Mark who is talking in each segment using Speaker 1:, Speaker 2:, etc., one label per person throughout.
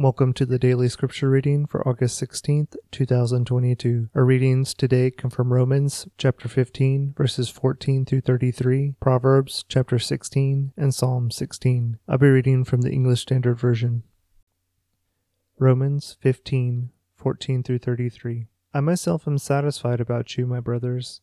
Speaker 1: Welcome to the daily scripture reading for August 16th, 2022. Our readings today come from Romans chapter 15, verses 14 through 33, Proverbs chapter 16, and Psalm 16. I'll be reading from the English Standard Version. Romans 15, 14 through 33. I myself am satisfied about you, my brothers,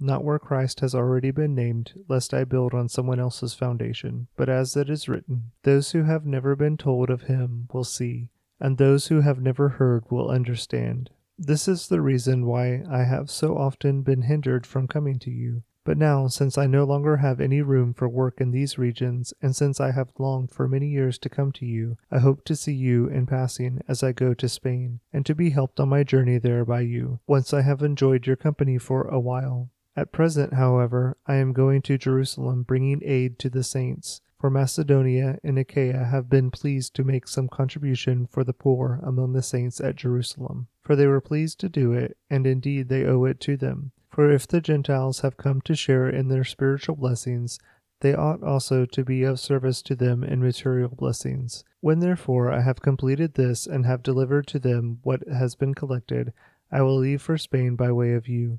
Speaker 1: not where Christ has already been named, lest I build on someone else's foundation. But as it is written, those who have never been told of him will see, and those who have never heard will understand. This is the reason why I have so often been hindered from coming to you. But now, since I no longer have any room for work in these regions, and since I have longed for many years to come to you, I hope to see you in passing as I go to Spain, and to be helped on my journey there by you, once I have enjoyed your company for a while. At present, however, I am going to Jerusalem bringing aid to the saints, for Macedonia and Achaia have been pleased to make some contribution for the poor among the saints at Jerusalem. For they were pleased to do it, and indeed they owe it to them. For if the Gentiles have come to share in their spiritual blessings, they ought also to be of service to them in material blessings. When therefore I have completed this and have delivered to them what has been collected, I will leave for Spain by way of you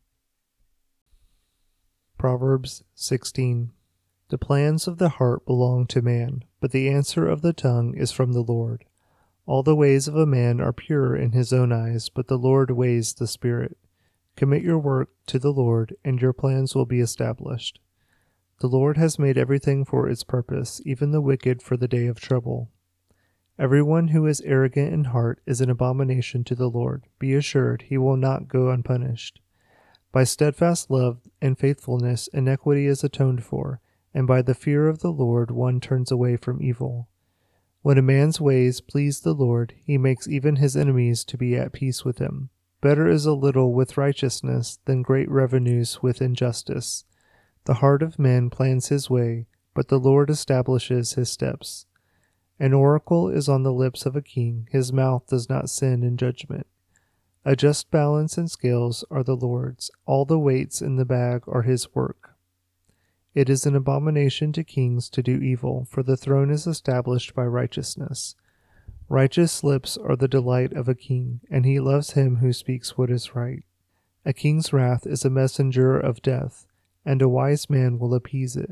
Speaker 1: Proverbs 16. The plans of the heart belong to man, but the answer of the tongue is from the Lord. All the ways of a man are pure in his own eyes, but the Lord weighs the spirit. Commit your work to the Lord, and your plans will be established. The Lord has made everything for its purpose, even the wicked for the day of trouble. Everyone who is arrogant in heart is an abomination to the Lord. Be assured he will not go unpunished. By steadfast love and faithfulness, iniquity is atoned for, and by the fear of the Lord one turns away from evil. When a man's ways please the Lord, he makes even his enemies to be at peace with him. Better is a little with righteousness than great revenues with injustice. The heart of man plans his way, but the Lord establishes his steps. An oracle is on the lips of a king, his mouth does not sin in judgment. A just balance and scales are the Lord's, all the weights in the bag are his work. It is an abomination to kings to do evil, for the throne is established by righteousness. Righteous lips are the delight of a king, and he loves him who speaks what is right. A king's wrath is a messenger of death, and a wise man will appease it.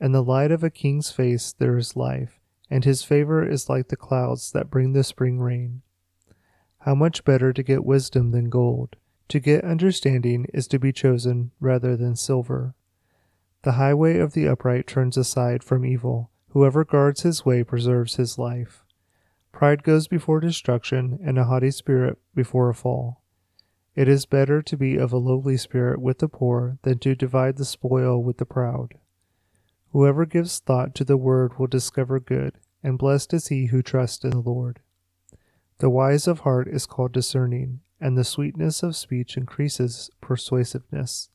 Speaker 1: In the light of a king's face there is life, and his favor is like the clouds that bring the spring rain. How much better to get wisdom than gold. To get understanding is to be chosen rather than silver. The highway of the upright turns aside from evil. Whoever guards his way preserves his life. Pride goes before destruction, and a haughty spirit before a fall. It is better to be of a lowly spirit with the poor than to divide the spoil with the proud. Whoever gives thought to the word will discover good, and blessed is he who trusts in the Lord. The wise of heart is called discerning, and the sweetness of speech increases persuasiveness.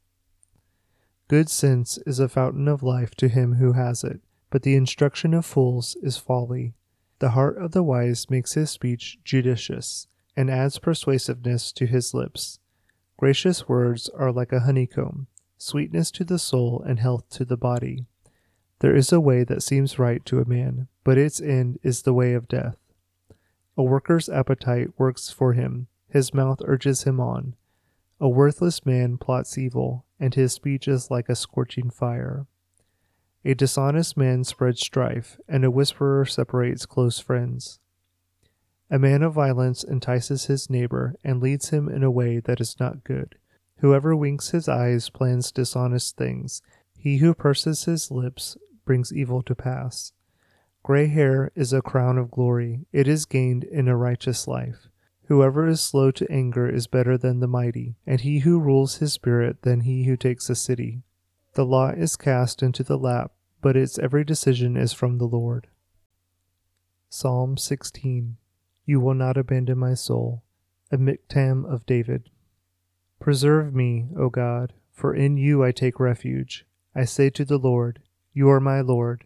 Speaker 1: Good sense is a fountain of life to him who has it, but the instruction of fools is folly. The heart of the wise makes his speech judicious, and adds persuasiveness to his lips. Gracious words are like a honeycomb, sweetness to the soul and health to the body. There is a way that seems right to a man, but its end is the way of death. A worker's appetite works for him, his mouth urges him on. A worthless man plots evil, and his speech is like a scorching fire. A dishonest man spreads strife, and a whisperer separates close friends. A man of violence entices his neighbor and leads him in a way that is not good. Whoever winks his eyes plans dishonest things. He who purses his lips brings evil to pass. Gray hair is a crown of glory, it is gained in a righteous life. Whoever is slow to anger is better than the mighty, and he who rules his spirit than he who takes a city. The lot is cast into the lap, but its every decision is from the Lord. Psalm 16 You will not abandon my soul. A miktam of David. Preserve me, O God, for in you I take refuge. I say to the Lord, You are my Lord.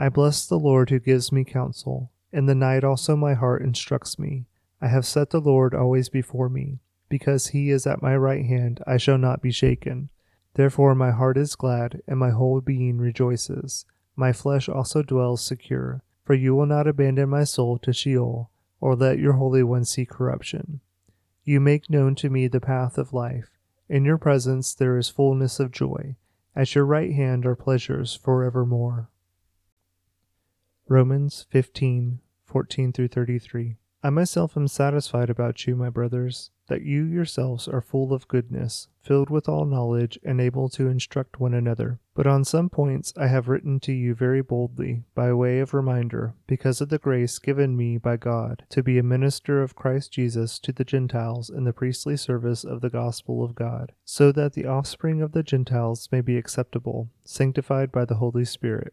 Speaker 1: I bless the Lord who gives me counsel. In the night also my heart instructs me. I have set the Lord always before me. Because he is at my right hand, I shall not be shaken. Therefore my heart is glad, and my whole being rejoices. My flesh also dwells secure, for you will not abandon my soul to Sheol, or let your Holy One see corruption. You make known to me the path of life. In your presence there is fullness of joy. At your right hand are pleasures forevermore. Romans 15 14 through 33. I myself am satisfied about you, my brothers, that you yourselves are full of goodness, filled with all knowledge, and able to instruct one another. But on some points I have written to you very boldly, by way of reminder, because of the grace given me by God, to be a minister of Christ Jesus to the Gentiles in the priestly service of the gospel of God, so that the offspring of the Gentiles may be acceptable, sanctified by the Holy Spirit.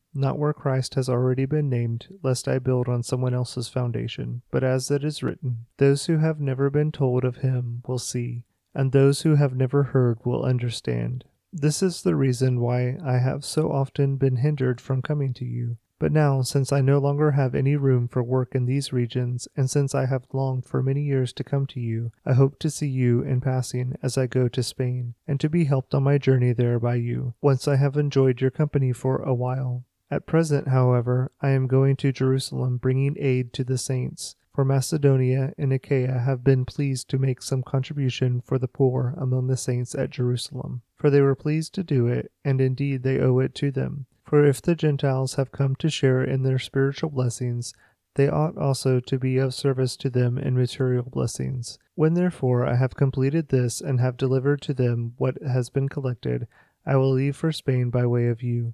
Speaker 1: not where Christ has already been named, lest I build on someone else's foundation. But as it is written, Those who have never been told of him will see, and those who have never heard will understand. This is the reason why I have so often been hindered from coming to you. But now, since I no longer have any room for work in these regions, and since I have longed for many years to come to you, I hope to see you in passing as I go to Spain, and to be helped on my journey there by you, once I have enjoyed your company for a while. At present, however, I am going to Jerusalem bringing aid to the saints, for Macedonia and Achaia have been pleased to make some contribution for the poor among the saints at Jerusalem. For they were pleased to do it, and indeed they owe it to them. For if the Gentiles have come to share in their spiritual blessings, they ought also to be of service to them in material blessings. When therefore I have completed this and have delivered to them what has been collected, I will leave for Spain by way of you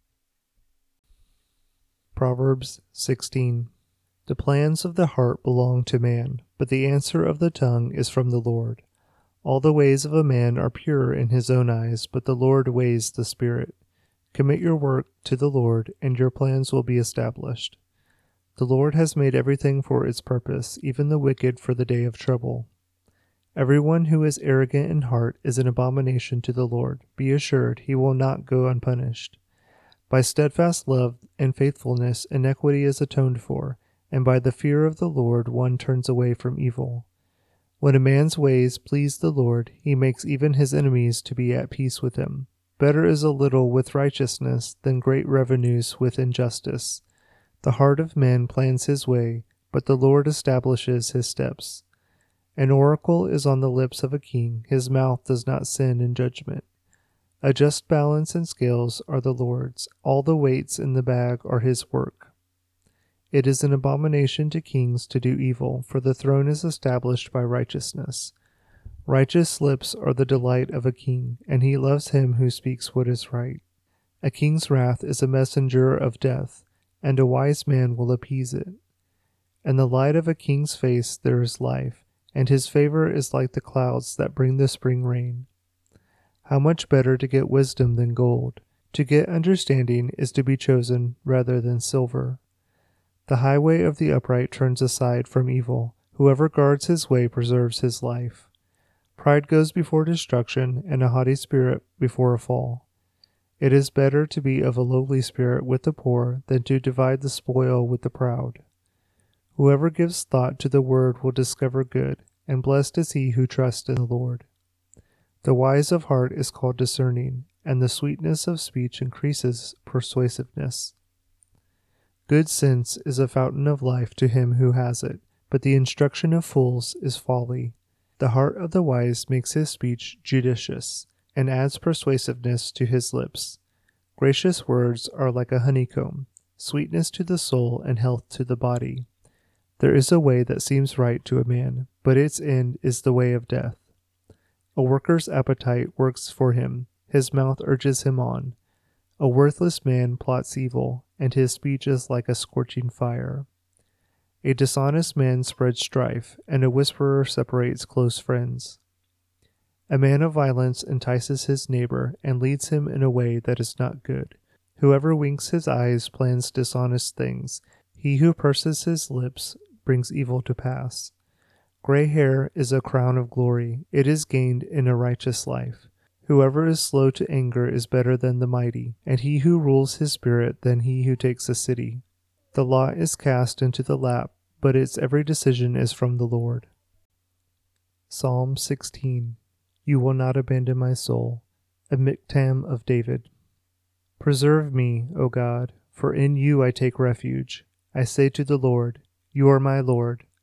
Speaker 1: Proverbs 16. The plans of the heart belong to man, but the answer of the tongue is from the Lord. All the ways of a man are pure in his own eyes, but the Lord weighs the spirit. Commit your work to the Lord, and your plans will be established. The Lord has made everything for its purpose, even the wicked for the day of trouble. Everyone who is arrogant in heart is an abomination to the Lord. Be assured he will not go unpunished. By steadfast love and faithfulness, iniquity is atoned for, and by the fear of the Lord one turns away from evil. When a man's ways please the Lord, he makes even his enemies to be at peace with him. Better is a little with righteousness than great revenues with injustice. The heart of man plans his way, but the Lord establishes his steps. An oracle is on the lips of a king, his mouth does not sin in judgment. A just balance and scales are the Lord's, all the weights in the bag are his work. It is an abomination to kings to do evil, for the throne is established by righteousness. Righteous lips are the delight of a king, and he loves him who speaks what is right. A king's wrath is a messenger of death, and a wise man will appease it. In the light of a king's face there is life, and his favor is like the clouds that bring the spring rain. How much better to get wisdom than gold! To get understanding is to be chosen rather than silver. The highway of the upright turns aside from evil. Whoever guards his way preserves his life. Pride goes before destruction, and a haughty spirit before a fall. It is better to be of a lowly spirit with the poor than to divide the spoil with the proud. Whoever gives thought to the word will discover good, and blessed is he who trusts in the Lord. The wise of heart is called discerning, and the sweetness of speech increases persuasiveness. Good sense is a fountain of life to him who has it, but the instruction of fools is folly. The heart of the wise makes his speech judicious, and adds persuasiveness to his lips. Gracious words are like a honeycomb, sweetness to the soul and health to the body. There is a way that seems right to a man, but its end is the way of death. A worker's appetite works for him, his mouth urges him on. A worthless man plots evil, and his speech is like a scorching fire. A dishonest man spreads strife, and a whisperer separates close friends. A man of violence entices his neighbor and leads him in a way that is not good. Whoever winks his eyes plans dishonest things. He who purses his lips brings evil to pass. Gray hair is a crown of glory, it is gained in a righteous life. Whoever is slow to anger is better than the mighty, and he who rules his spirit than he who takes a city. The lot is cast into the lap, but its every decision is from the Lord. Psalm 16 You will not abandon my soul. A miktam of David. Preserve me, O God, for in you I take refuge. I say to the Lord, You are my Lord.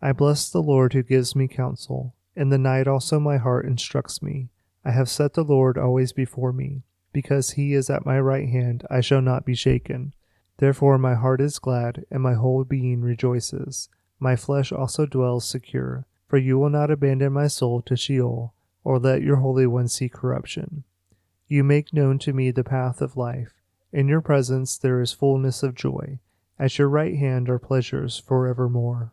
Speaker 1: I bless the Lord who gives me counsel. In the night also my heart instructs me. I have set the Lord always before me. Because he is at my right hand, I shall not be shaken. Therefore my heart is glad, and my whole being rejoices. My flesh also dwells secure, for you will not abandon my soul to Sheol, or let your Holy One see corruption. You make known to me the path of life. In your presence there is fullness of joy. At your right hand are pleasures forevermore.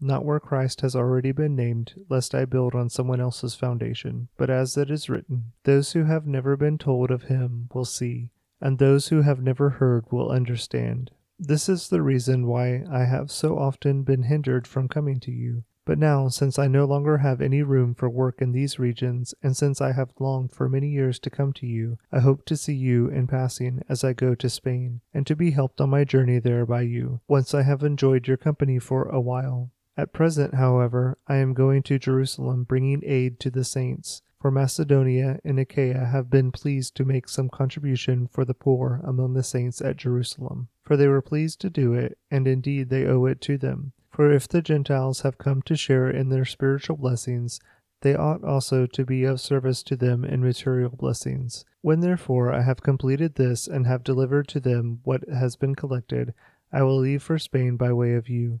Speaker 1: not where Christ has already been named, lest I build on someone else's foundation. But as it is written, Those who have never been told of him will see, and those who have never heard will understand. This is the reason why I have so often been hindered from coming to you. But now, since I no longer have any room for work in these regions, and since I have longed for many years to come to you, I hope to see you in passing as I go to Spain, and to be helped on my journey there by you, once I have enjoyed your company for a while. At present, however, I am going to Jerusalem, bringing aid to the saints. For Macedonia and Achaia have been pleased to make some contribution for the poor among the saints at Jerusalem. For they were pleased to do it, and indeed they owe it to them for if the Gentiles have come to share in their spiritual blessings, they ought also to be of service to them in material blessings. When therefore I have completed this and have delivered to them what has been collected, I will leave for Spain by way of you.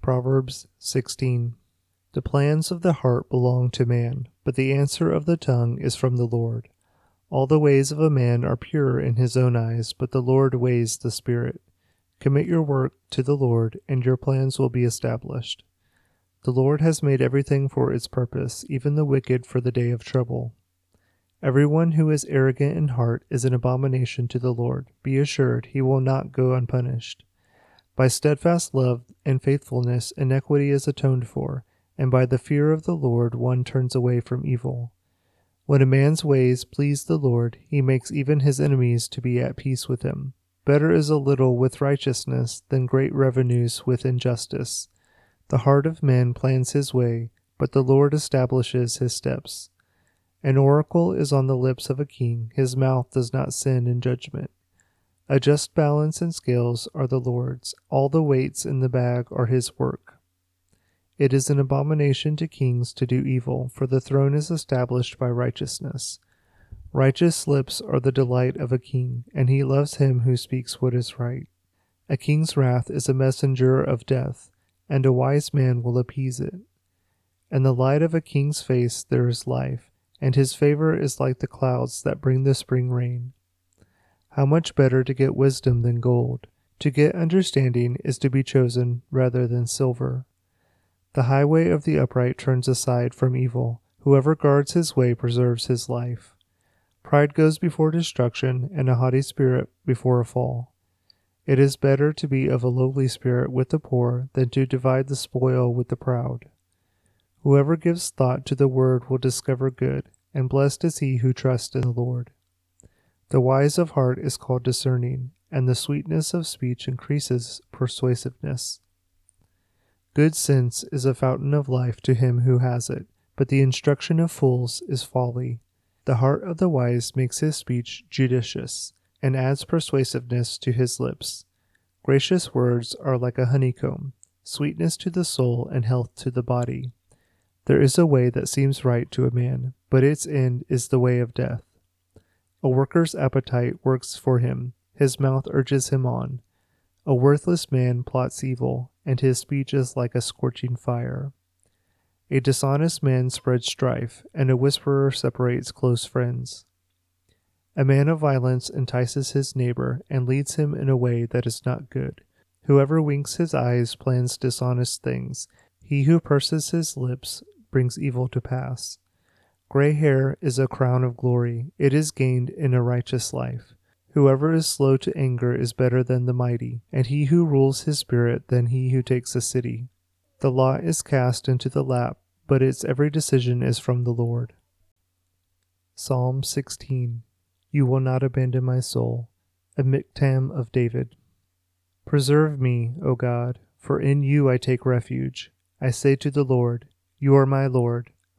Speaker 1: Proverbs 16 the plans of the heart belong to man, but the answer of the tongue is from the Lord. All the ways of a man are pure in his own eyes, but the Lord weighs the spirit. Commit your work to the Lord, and your plans will be established. The Lord has made everything for its purpose, even the wicked for the day of trouble. Everyone who is arrogant in heart is an abomination to the Lord. Be assured he will not go unpunished. By steadfast love and faithfulness, iniquity is atoned for and by the fear of the Lord one turns away from evil. When a man's ways please the Lord, he makes even his enemies to be at peace with him. Better is a little with righteousness than great revenues with injustice. The heart of man plans his way, but the Lord establishes his steps. An oracle is on the lips of a king, his mouth does not sin in judgment. A just balance and scales are the Lord's, all the weights in the bag are his work. It is an abomination to kings to do evil, for the throne is established by righteousness. Righteous lips are the delight of a king, and he loves him who speaks what is right. A king's wrath is a messenger of death, and a wise man will appease it. In the light of a king's face there is life, and his favor is like the clouds that bring the spring rain. How much better to get wisdom than gold! To get understanding is to be chosen rather than silver. The highway of the upright turns aside from evil. Whoever guards his way preserves his life. Pride goes before destruction, and a haughty spirit before a fall. It is better to be of a lowly spirit with the poor than to divide the spoil with the proud. Whoever gives thought to the word will discover good, and blessed is he who trusts in the Lord. The wise of heart is called discerning, and the sweetness of speech increases persuasiveness. Good sense is a fountain of life to him who has it, but the instruction of fools is folly. The heart of the wise makes his speech judicious, and adds persuasiveness to his lips. Gracious words are like a honeycomb, sweetness to the soul and health to the body. There is a way that seems right to a man, but its end is the way of death. A worker's appetite works for him, his mouth urges him on. A worthless man plots evil, and his speech is like a scorching fire. A dishonest man spreads strife, and a whisperer separates close friends. A man of violence entices his neighbor and leads him in a way that is not good. Whoever winks his eyes plans dishonest things. He who purses his lips brings evil to pass. Gray hair is a crown of glory, it is gained in a righteous life. Whoever is slow to anger is better than the mighty, and he who rules his spirit than he who takes a city. The lot is cast into the lap, but its every decision is from the Lord. Psalm 16 You will not abandon my soul. A miktam of David. Preserve me, O God, for in you I take refuge. I say to the Lord, You are my Lord.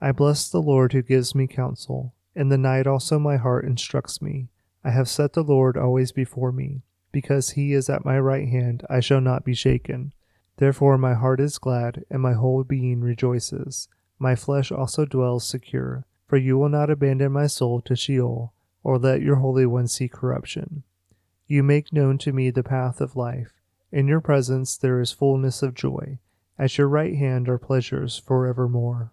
Speaker 1: I bless the Lord who gives me counsel. In the night also my heart instructs me. I have set the Lord always before me. Because he is at my right hand, I shall not be shaken. Therefore my heart is glad, and my whole being rejoices. My flesh also dwells secure, for you will not abandon my soul to Sheol, or let your Holy One see corruption. You make known to me the path of life. In your presence there is fullness of joy. At your right hand are pleasures forevermore.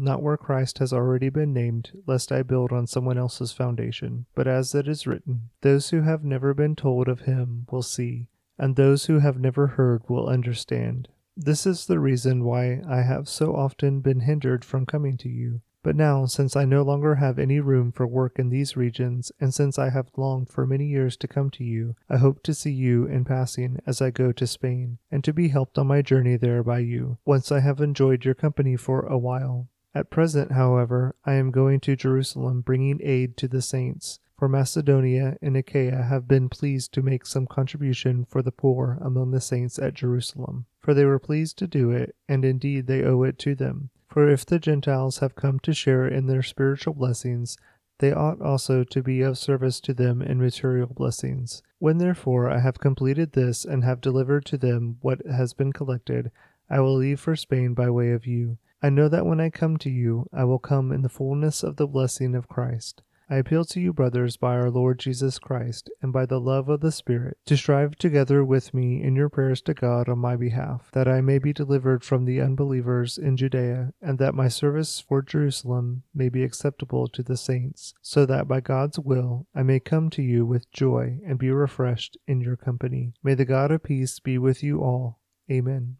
Speaker 1: not where Christ has already been named, lest I build on someone else's foundation. But as it is written, those who have never been told of him will see, and those who have never heard will understand. This is the reason why I have so often been hindered from coming to you. But now, since I no longer have any room for work in these regions, and since I have longed for many years to come to you, I hope to see you in passing as I go to Spain, and to be helped on my journey there by you, once I have enjoyed your company for a while. At present, however, I am going to Jerusalem bringing aid to the saints, for Macedonia and Achaia have been pleased to make some contribution for the poor among the saints at Jerusalem. For they were pleased to do it, and indeed they owe it to them. For if the Gentiles have come to share in their spiritual blessings, they ought also to be of service to them in material blessings. When therefore I have completed this and have delivered to them what has been collected, I will leave for Spain by way of you I know that when I come to you, I will come in the fullness of the blessing of Christ. I appeal to you, brothers, by our Lord Jesus Christ, and by the love of the Spirit, to strive together with me in your prayers to God on my behalf, that I may be delivered from the unbelievers in Judea, and that my service for Jerusalem may be acceptable to the saints, so that by God's will I may come to you with joy and be refreshed in your company. May the God of peace be with you all. Amen.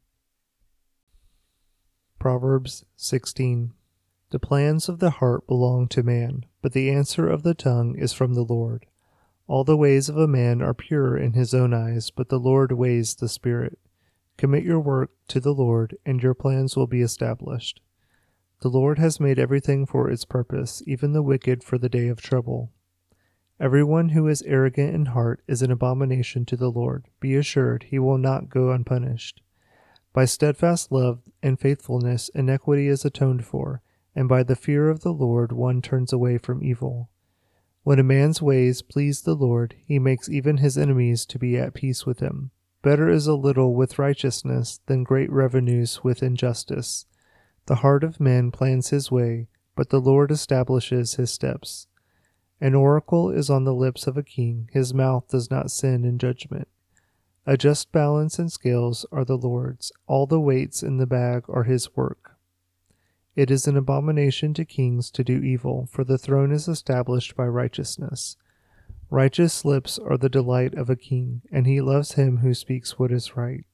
Speaker 1: Proverbs 16. The plans of the heart belong to man, but the answer of the tongue is from the Lord. All the ways of a man are pure in his own eyes, but the Lord weighs the spirit. Commit your work to the Lord, and your plans will be established. The Lord has made everything for its purpose, even the wicked for the day of trouble. Everyone who is arrogant in heart is an abomination to the Lord. Be assured he will not go unpunished. By steadfast love and faithfulness, iniquity is atoned for, and by the fear of the Lord one turns away from evil. When a man's ways please the Lord, he makes even his enemies to be at peace with him. Better is a little with righteousness than great revenues with injustice. The heart of man plans his way, but the Lord establishes his steps. An oracle is on the lips of a king, his mouth does not sin in judgment. A just balance and scales are the Lord's, all the weights in the bag are his work. It is an abomination to kings to do evil, for the throne is established by righteousness. Righteous lips are the delight of a king, and he loves him who speaks what is right.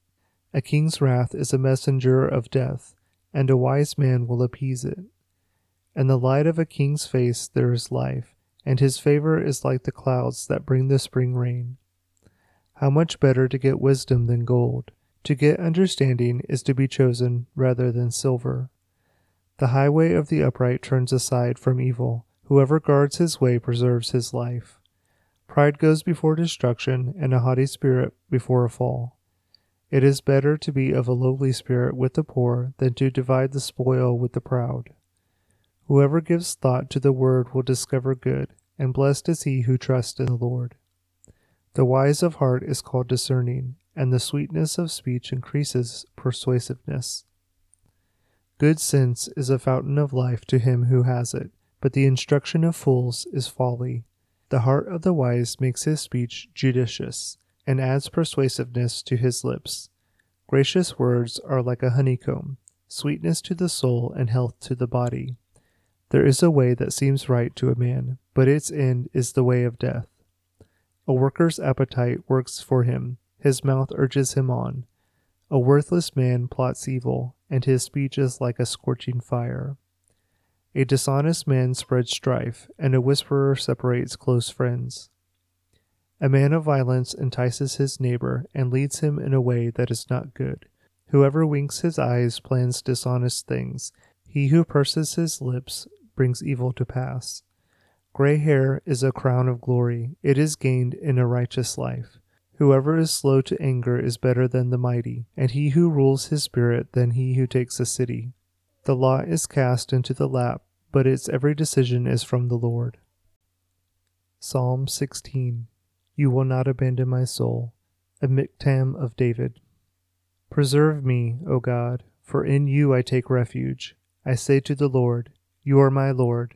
Speaker 1: A king's wrath is a messenger of death, and a wise man will appease it. In the light of a king's face there is life, and his favor is like the clouds that bring the spring rain. How much better to get wisdom than gold. To get understanding is to be chosen rather than silver. The highway of the upright turns aside from evil. Whoever guards his way preserves his life. Pride goes before destruction, and a haughty spirit before a fall. It is better to be of a lowly spirit with the poor than to divide the spoil with the proud. Whoever gives thought to the word will discover good, and blessed is he who trusts in the Lord. The wise of heart is called discerning, and the sweetness of speech increases persuasiveness. Good sense is a fountain of life to him who has it, but the instruction of fools is folly. The heart of the wise makes his speech judicious, and adds persuasiveness to his lips. Gracious words are like a honeycomb, sweetness to the soul and health to the body. There is a way that seems right to a man, but its end is the way of death. A worker's appetite works for him, his mouth urges him on. A worthless man plots evil, and his speech is like a scorching fire. A dishonest man spreads strife, and a whisperer separates close friends. A man of violence entices his neighbor and leads him in a way that is not good. Whoever winks his eyes plans dishonest things. He who purses his lips brings evil to pass. Gray hair is a crown of glory, it is gained in a righteous life. Whoever is slow to anger is better than the mighty, and he who rules his spirit than he who takes a city. The lot is cast into the lap, but its every decision is from the Lord. Psalm 16 You will not abandon my soul. A miktam of David. Preserve me, O God, for in you I take refuge. I say to the Lord, You are my Lord.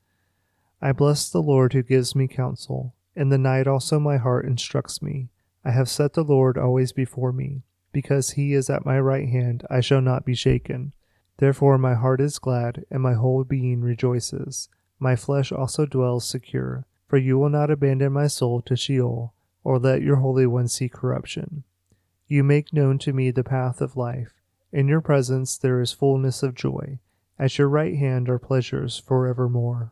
Speaker 1: I bless the Lord who gives me counsel. In the night also my heart instructs me. I have set the Lord always before me. Because he is at my right hand, I shall not be shaken. Therefore my heart is glad, and my whole being rejoices. My flesh also dwells secure, for you will not abandon my soul to Sheol, or let your Holy One see corruption. You make known to me the path of life. In your presence there is fullness of joy. At your right hand are pleasures forevermore.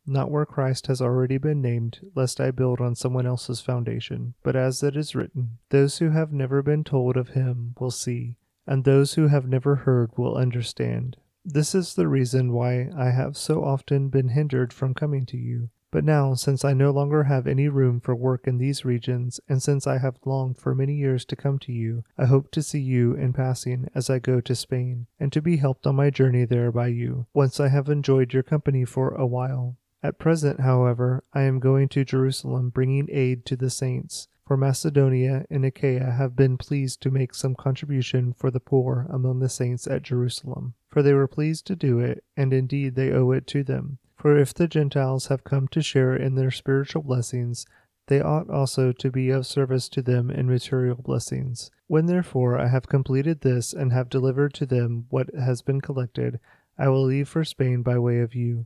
Speaker 1: not where Christ has already been named, lest I build on someone else's foundation. But as it is written, Those who have never been told of him will see, and those who have never heard will understand. This is the reason why I have so often been hindered from coming to you. But now, since I no longer have any room for work in these regions, and since I have longed for many years to come to you, I hope to see you in passing as I go to Spain, and to be helped on my journey there by you, once I have enjoyed your company for a while. At present, however, I am going to Jerusalem bringing aid to the saints, for Macedonia and Achaia have been pleased to make some contribution for the poor among the saints at Jerusalem. For they were pleased to do it, and indeed they owe it to them. For if the Gentiles have come to share in their spiritual blessings, they ought also to be of service to them in material blessings. When therefore I have completed this and have delivered to them what has been collected, I will leave for Spain by way of you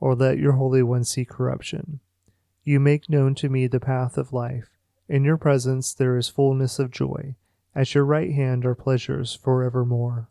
Speaker 1: or let your Holy One see corruption. You make known to me the path of life. In your presence there is fullness of joy. At your right hand are pleasures forevermore.